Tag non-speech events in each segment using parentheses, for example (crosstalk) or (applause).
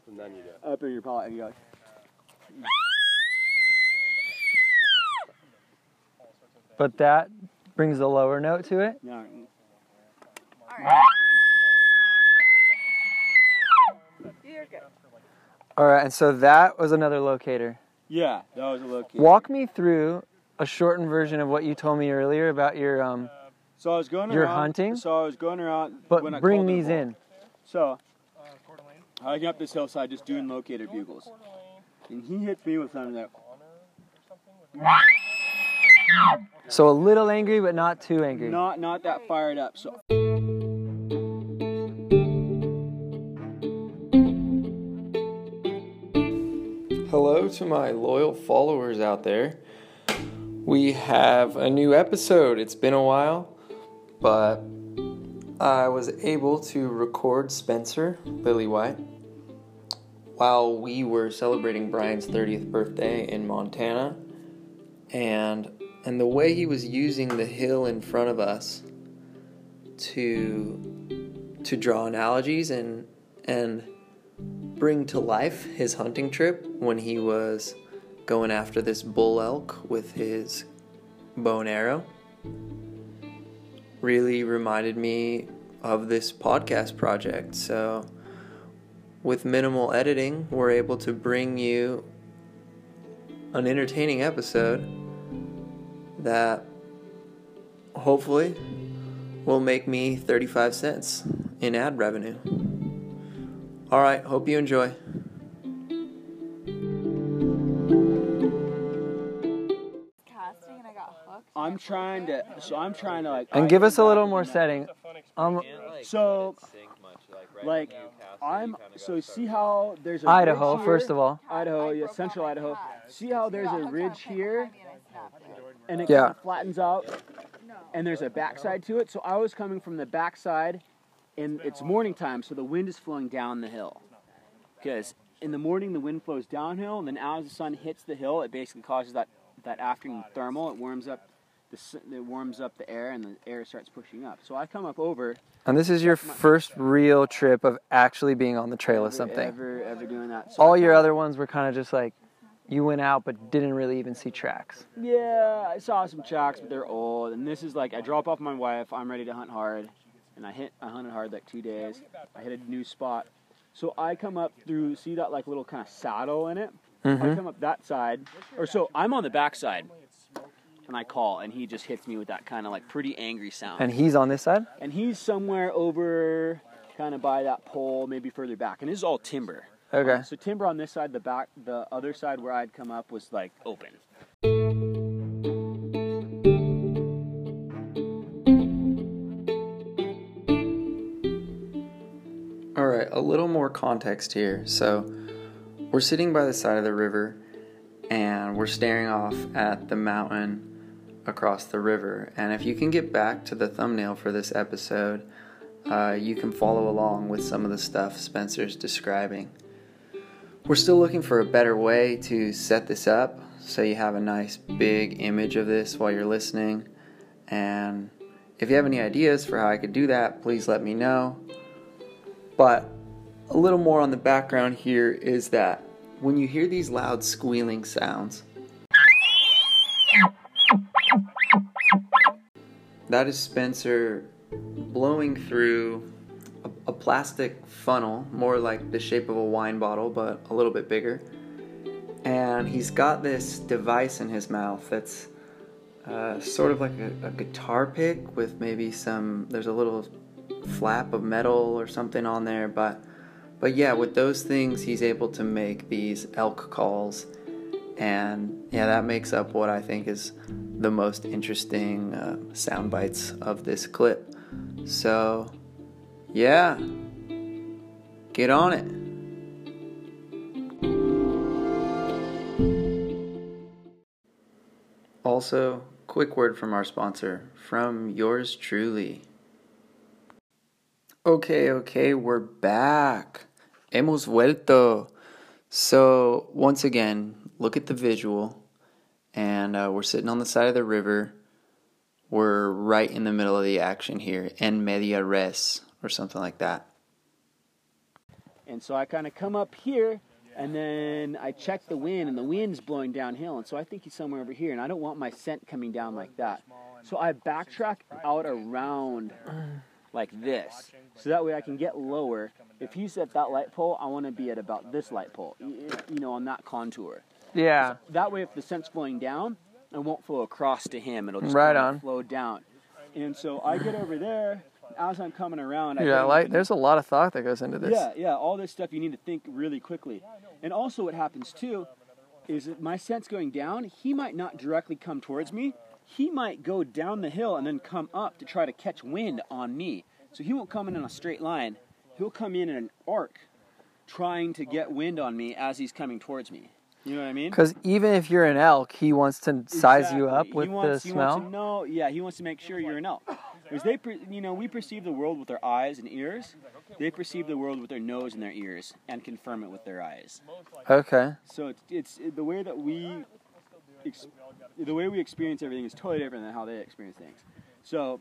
up and then you do it. up in your palate and you go. But that brings a lower note to it. Yeah. You're good. All right, and so that was another locator. Yeah, that was a locator. Walk me through a shortened version of what you told me earlier about your um. So I was going You're around. hunting? So I was going around. But when I bring called these in. So hiking up this hillside, just doing locator bugles, and he hits me with something that. So a little angry, but not too angry. Not not that fired up. So Hello to my loyal followers out there. We have a new episode. It's been a while, but I was able to record Spencer Lily White while we were celebrating Brian's 30th birthday in Montana. And and the way he was using the hill in front of us to to draw analogies and and bring to life his hunting trip when he was going after this bull elk with his bow and arrow really reminded me of this podcast project. So, with minimal editing, we're able to bring you an entertaining episode that hopefully will make me 35 cents in ad revenue. All right, hope you enjoy. And I'm trying to. So I'm trying to like. And give us a little more setting. Um, So like I'm. So see how there's a Idaho, ridge first here? of all. Idaho, yeah, central Idaho. See how there's a ridge here and it Yeah. kind of flattens out, and there's a backside to it. So I was coming from the backside, and it's morning time, so the wind is flowing down the hill. Because in the morning the wind flows downhill, and then as the sun hits the hill, it basically causes that that afternoon thermal. It warms up the it warms up the air, and the air starts pushing up. So I come up over. And this is your first real trip of actually being on the trail of something. Ever ever doing that. So All your other ones were kind of just like you went out but didn't really even see tracks. Yeah, I saw some tracks, but they're old. And this is like I drop off my wife. I'm ready to hunt hard, and I hit. I hunted hard like two days. I hit a new spot, so I come up through. See that like little kind of saddle in it. I Mhm. come up that side, or so I'm on the back side, and I call, and he just hits me with that kind of like pretty angry sound. And he's on this side? and he's somewhere over, kind of by that pole, maybe further back. And this is all timber. Okay. So timber on this side, the back, the other side where I'd come up was like open. All right, a little more context here. So, we're sitting by the side of the river and we're staring off at the mountain across the river. And if you can get back to the thumbnail for this episode, uh, you can follow along with some of the stuff Spencer's describing. We're still looking for a better way to set this up so you have a nice big image of this while you're listening. And if you have any ideas for how I could do that, please let me know. But a little more on the background here is that when you hear these loud squealing sounds, that is Spencer blowing through a, a plastic funnel, more like the shape of a wine bottle, but a little bit bigger. And he's got this device in his mouth that's uh, sort of like a, a guitar pick with maybe some, there's a little flap of metal or something on there but but yeah with those things he's able to make these elk calls and yeah that makes up what i think is the most interesting uh, sound bites of this clip so yeah get on it also quick word from our sponsor from yours truly Okay, okay, we're back. Hemos vuelto. So, once again, look at the visual. And uh, we're sitting on the side of the river. We're right in the middle of the action here, en media res, or something like that. And so I kind of come up here, and then I check the wind, and the wind's blowing downhill. And so I think he's somewhere over here, and I don't want my scent coming down like that. So I backtrack out around like this, so that way I can get lower. If he's at that light pole, I want to be at about this light pole, you know, on that contour. Yeah. That way, if the scent's flowing down, it won't flow across to him. It'll just Right on. flow down. And so I get over there. As I'm coming around, I Yeah, like there's a lot of thought that goes into this. yeah, yeah, all this stuff you need to think really quickly. And also, what happens too is that my scent's going down. He might not directly come towards me. He might go down the hill and then come up to try to catch wind on me. So he won't come in in a straight line. He'll come in in an arc, trying to get wind on me as he's coming towards me. You know what I mean? Because even if you're an elk, he wants to size you up with he wants, the he smell. Wants to know, yeah, he wants to make sure you're an elk. Because they, you know, we perceive the world with our eyes and ears. They perceive the world with their nose and their ears, and confirm it with their eyes. Okay. So it's, it's it, the way that we, ex, the way we experience everything is totally different than how they experience things. So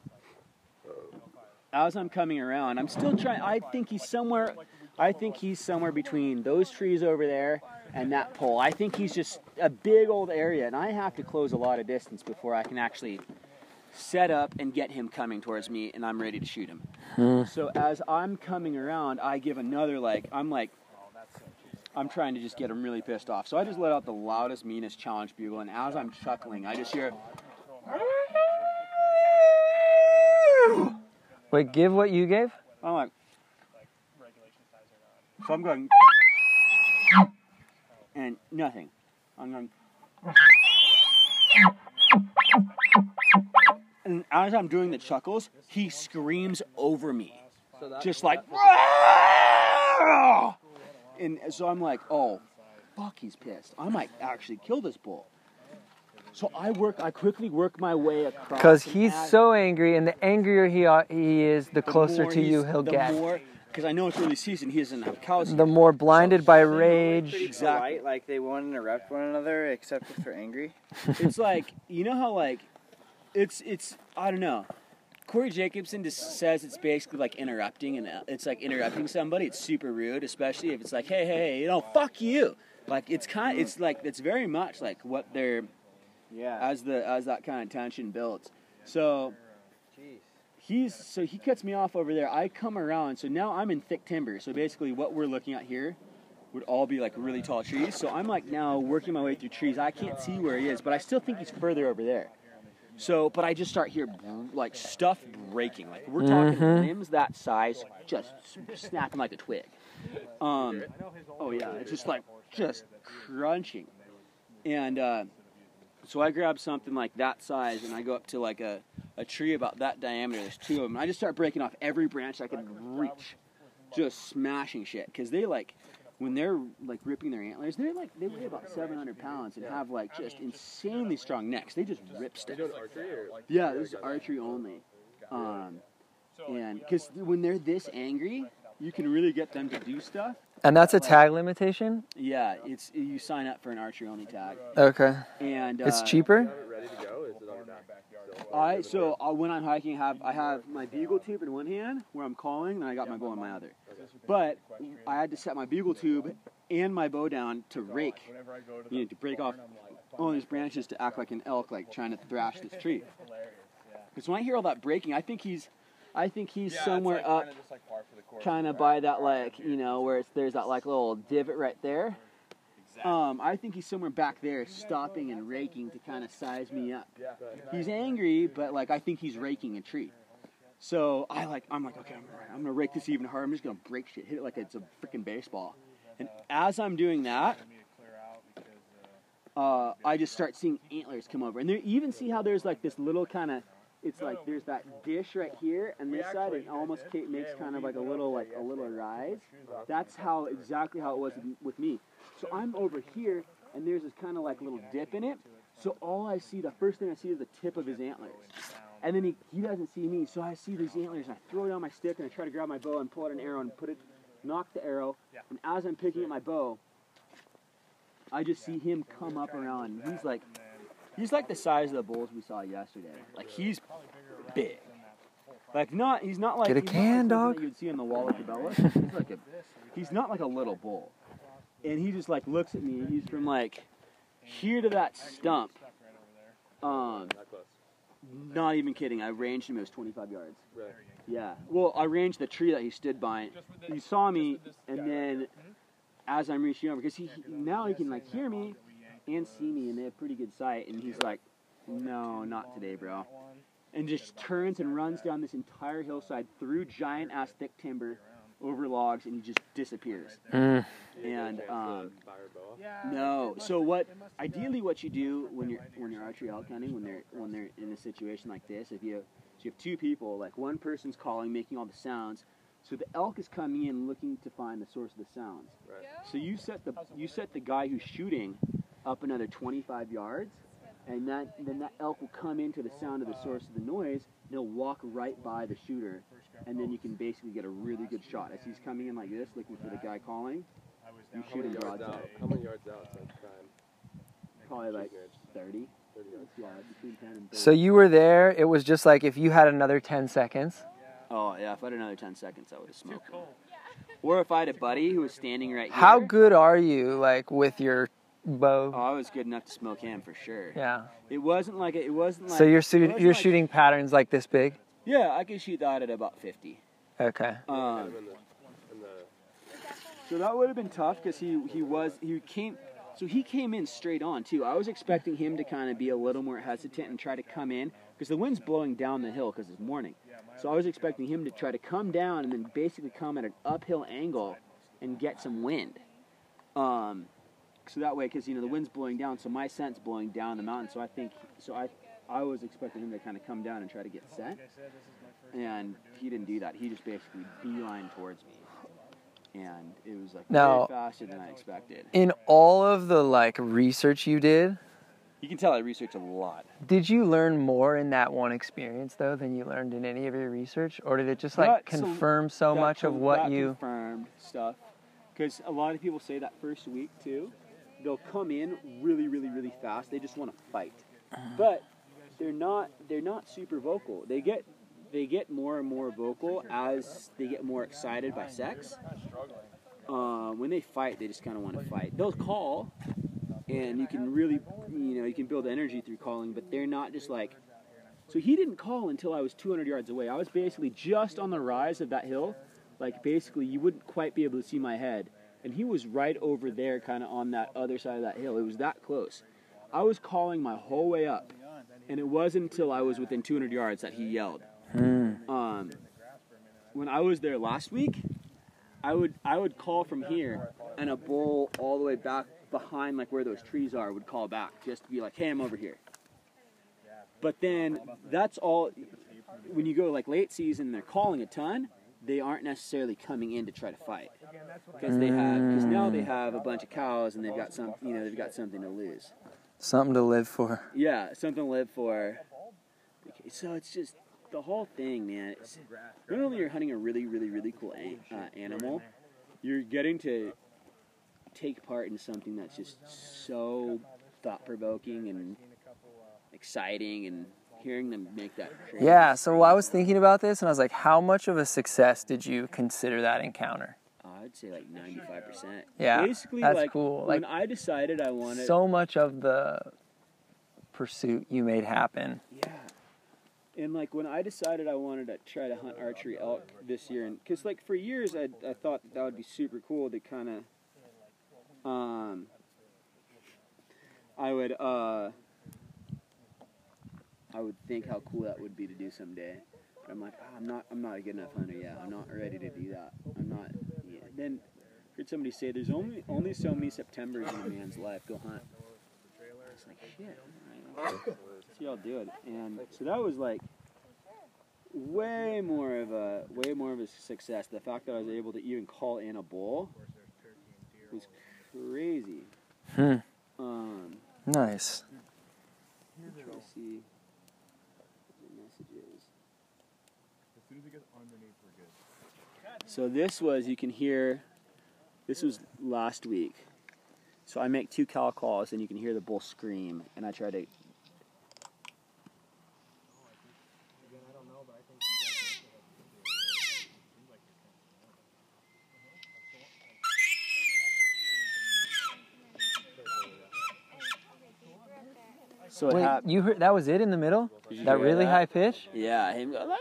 as I'm coming around, I'm still trying. I think he's somewhere. I think he's somewhere between those trees over there and that pole. I think he's just a big old area, and I have to close a lot of distance before I can actually set up and get him coming towards me, and I'm ready to shoot him. Hmm. So as I'm coming around, I give another like I'm like I'm trying to just get him really pissed off. So I just let out the loudest, meanest challenge bugle, and as I'm chuckling, I just hear. Wait, give what you gave? I'm like, so I'm going, and nothing. I'm going, and as I'm doing the chuckles, he screams over me, just like, and so I'm like, oh, fuck, he's pissed. I might actually kill this bull. So I work, I quickly work my way across. Because he's so angry, and the angrier he he is, the the closer more to you he'll the get. More, because I know it's early season, he doesn't have cows. The here. more blinded by rage. Exactly. Polite, like they won't interrupt one another except if they're angry. (laughs) it's like you know how like it's it's I don't know. Corey Jacobsen just says it's basically like interrupting, and uh, it's like interrupting somebody. It's super rude, especially if it's like, hey, hey, hey, you know, fuck you. Like it's kind, it's like it's very much like what they're Yeah. as the as that kind of tension builds. So he's so he cuts me off over there. I come around, so now I'm in thick timber. So basically, what we're looking at here would all be like really tall trees. So I'm like now working my way through trees. I can't see where he is, but I still think he's further over there. So, but I just start here like stuff breaking. Like we're talking limbs that size just snapping like a twig. Um, oh yeah, it's just like just crunching. And uh, so I grab something like that size and I go up to like a, a tree about that diameter. There's two of them. I just start breaking off every branch I can reach, just smashing shit. Because they like, when they're like ripping their antlers, they're like, they weigh about 700 pounds and have like just insanely strong necks. They just rip stuff. Yeah, this is archery only. Um, and because when they're this angry, you can really get them to do stuff. And that's a tag limitation? Yeah, it's you sign up for an archery only tag, Okay. and uh, It's cheaper? I so uh, when I'm hiking, I have I have my bugle tube in one hand where I'm calling, and I got my bow in my other. But I had to set my bugle tube and my bow down to rake, you know, to break off all these branches to act like an elk, like trying to thrash this tree. Because when I hear all that breaking, I think he's, I think he's somewhere up, kind of by that like you know where it's there's that like little divot right there. Um, I think he's somewhere back there, stopping and raking to kind of size me up. He's angry, but like I think he's raking a tree. So I like I'm like okay, I'm gonna, I'm gonna rake this even harder. I'm just gonna break shit, hit it like it's a freaking baseball. And as I'm doing that, uh, I just start seeing antlers come over, and there you even see how there's like this little kind of. It's like there's that dish right here, and this side it almost ca- makes kind of like a little like a little rise. That's how exactly how it was with me. So I'm over here, and there's this kind of like little dip in it. So all I see, the first thing I see is the tip of his antlers. And then he, he doesn't see me, so I see these antlers, and I throw down my stick, and I try to grab my bow and pull out an arrow and put it, nock the arrow. And as I'm picking up my bow, I just see him come up around. He's like, he's like the size of the bulls we saw yesterday. Like he's big. Like not, he's not like Get a can, like dog. You'd see in the wall of Cabela. (laughs) He's like a, he's not like a little bull, and he just like looks at me. He's from like here to that stump. Um, not even kidding. I ranged him. It was 25 yards. Really? Yeah. Well, I ranged the tree that he stood by. He saw me, and then as I'm reaching over, because he now he can like hear me and see me, and they have pretty good sight. And he's like, "No, not today, bro." And just turns and runs down this entire hillside through giant ass thick timber, over logs, and he just disappears. Mm. And um, Fire no. So what? Ideally, what you do when you're when you're archery elk hunting, when they're when they're in a situation like this, if you have, so you have two people, like one person's calling, making all the sounds. So the elk is coming in looking to find the source of the sounds. Right. So you set the you set the guy who's shooting up another 25 yards, and that then that elk will come into the sound of the source of the noise. And he'll walk right by the shooter, and then you can basically get a really good shot as he's coming in like this, looking for the guy calling. You shoot him yards broadside. out? How many yards out? is like prime? Probably like 30. 30 yards. Yeah, between 10 and 30. So you were there. It was just like if you had another 10 seconds. Oh yeah, if I had another 10 seconds, I would have smoked. Or if I had a buddy who was standing right here. How good are you, like with your bow? Oh, I was good enough to smoke him for sure. Yeah. It wasn't like it wasn't like. So you're. You're like- shooting patterns like this big. Yeah, I could shoot that at about 50. Okay. Um, Kind of in the, in the so that would have been tough because he he was he came. So he came in straight on too. I was expecting him to kind of be a little more hesitant and try to come in because the wind's blowing down the hill because it's morning. So I was expecting him to try to come down and then basically come at an uphill angle and get some wind. Um, so that way, because you know the wind's blowing down, so my scent's blowing down the mountain. So I think, so I, I was expecting him to kind of come down and try to get set, and he didn't do that. He just basically beeline towards me, and it was like Now- way faster than I expected. In all of the like research you did, You can tell I researched a lot. did you learn more in that one experience though than you learned in any of your research, or did it just like That- confirm so that much of what that you? confirmed stuff because a lot of people say that first week too they'll come in really really really fast. They just want to fight but they're not they're not super vocal. They get they get more and more vocal as they get more excited by sex. Uh, when they fight they just kind of want to fight. They'll call and you can really you know you can build energy through calling but they're not just like so he didn't call until I was 200 yards away. I was basically just on the rise of that hill. Like basically, you wouldn't quite be able to see my head, and he was right over there, kind of on that other side of that hill. It was that close. I was calling my whole way up, and it wasn't until I was within 200 yards that he yelled. Um, when I was there last week, I would I would call from here, and a bull all the way back behind like where those trees are would call back just to be like, "Hey, I'm over here." But then that's all. When you go like late season, they're calling a ton. They aren't necessarily coming in to try to fight because they have because now they have a bunch of cows and they've got some you know they've got something to lose. Something to live for. Yeah, something to live for. Okay, So it's just the whole thing, man. It's, not only you're hunting a really, really, really cool an, uh, animal, you're getting to take part in something that's just so thought provoking and exciting, and hearing them make that. Yeah. So I was thinking about this, and I was like, how much of a success did you consider that encounter? I'd say like 95%. Yeah, Basically, that's like, cool. When Like, I decided I wanted. So much of the pursuit you made happen. Yeah. And like when I decided I wanted to try to hunt archery elk this year, and because like for years I I thought that, that would be super cool to kind of, um, I would uh, I would think how cool that would be to do someday. But I'm like, "Ah, I'm not I'm not a good enough hunter yet. I'm not ready to do that. I'm not. Yeah. Then heard somebody say there's only only so many Septembers in a man's life. Go hunt. It's like shit. right, See y'all do it, and so that was like way more of a way more of a success. The fact that I was able to even call in a bull was crazy. Hmm. Um, Nice. I'm see So this was, you can hear, this was last week. So I make two cow calls and you can hear the bull scream and I try to So Wait, you heard that was it in the middle? That really high pitch? Yeah, him go like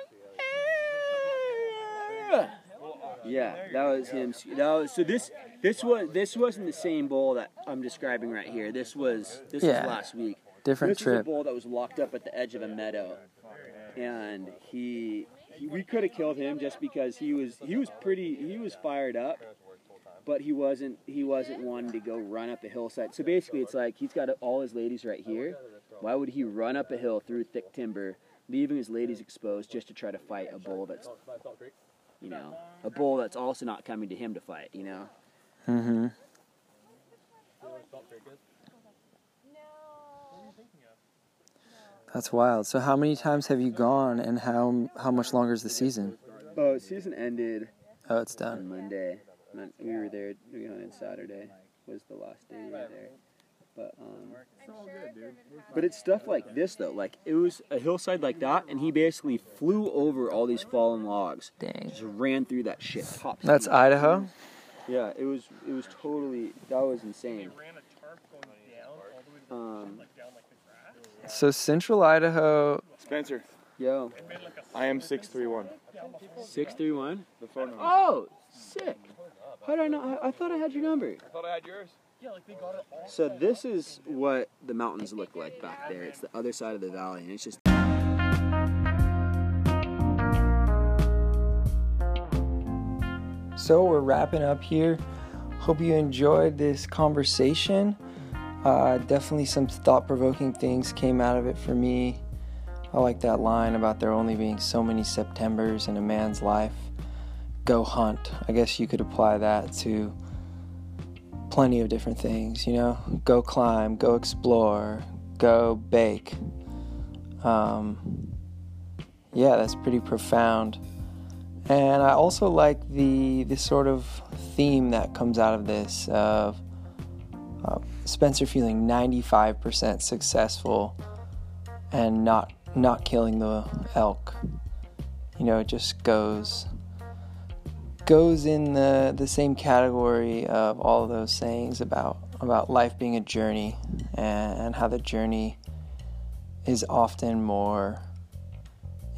Yeah, that was him. That was so. This this was this wasn't the same bowl that I'm describing right here. This was this Yeah. was last week. Different this was a trip. bull that was locked up at the edge of a meadow, and he, he we could have killed him just because he was he was pretty he was fired up, but he wasn't he wasn't one to go run up a hillside. So basically, it's like he's got all his ladies right here. Why would he run up a hill through thick timber, leaving his ladies exposed just to try to fight a bull that's you know a bull that's also not coming to him to fight? You know. Mm-hmm. That's wild. So how many times have you gone, and how how much longer is the season? Oh, season ended Oh, it's done. on Monday. We were there. We went on Saturday. Was the last day we were there. But um, but it's stuff like this though. Like it was a hillside like that, and he basically flew over all these fallen logs. Dang. Just ran through that shit. Top That's speed. Idaho. Yeah, it was. It was totally. That was insane. Um, So Central Idaho. Spencer, yo, I am 631. six three one. The phone number. Oh, sick. How did I know? I, I thought I had your number. I thought I had yours. So this is what the mountains look like back there. It's the other side of the valley, and it's just So we're wrapping up here. Hope you enjoyed this conversation. Uh, definitely some thought-provoking things came out of it for me. I like that line about there only being so many Septembers in a man's life. Go hunt. I guess you could apply that to plenty of different things, you know? Go climb, go explore, go bake. Um, yeah, that's pretty profound. And I also like the this sort of theme that comes out of this of uh, Spencer feeling 95% successful and not not killing the elk. You know, it just goes goes in the the same category of all of those sayings about about life being a journey and, how the journey is often more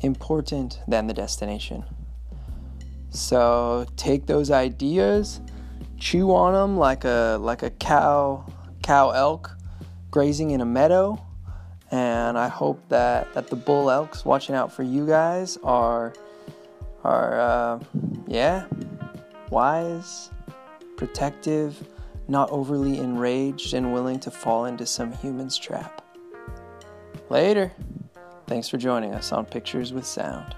important than the destination. So take those ideas, chew on them like a like a cow cow elk grazing in a meadow, and I hope that that the bull elks watching out for you guys are are uh, yeah wise, protective, not overly enraged, and willing to fall into some human's trap. Later. Thanks for joining us on Pictures with Sound.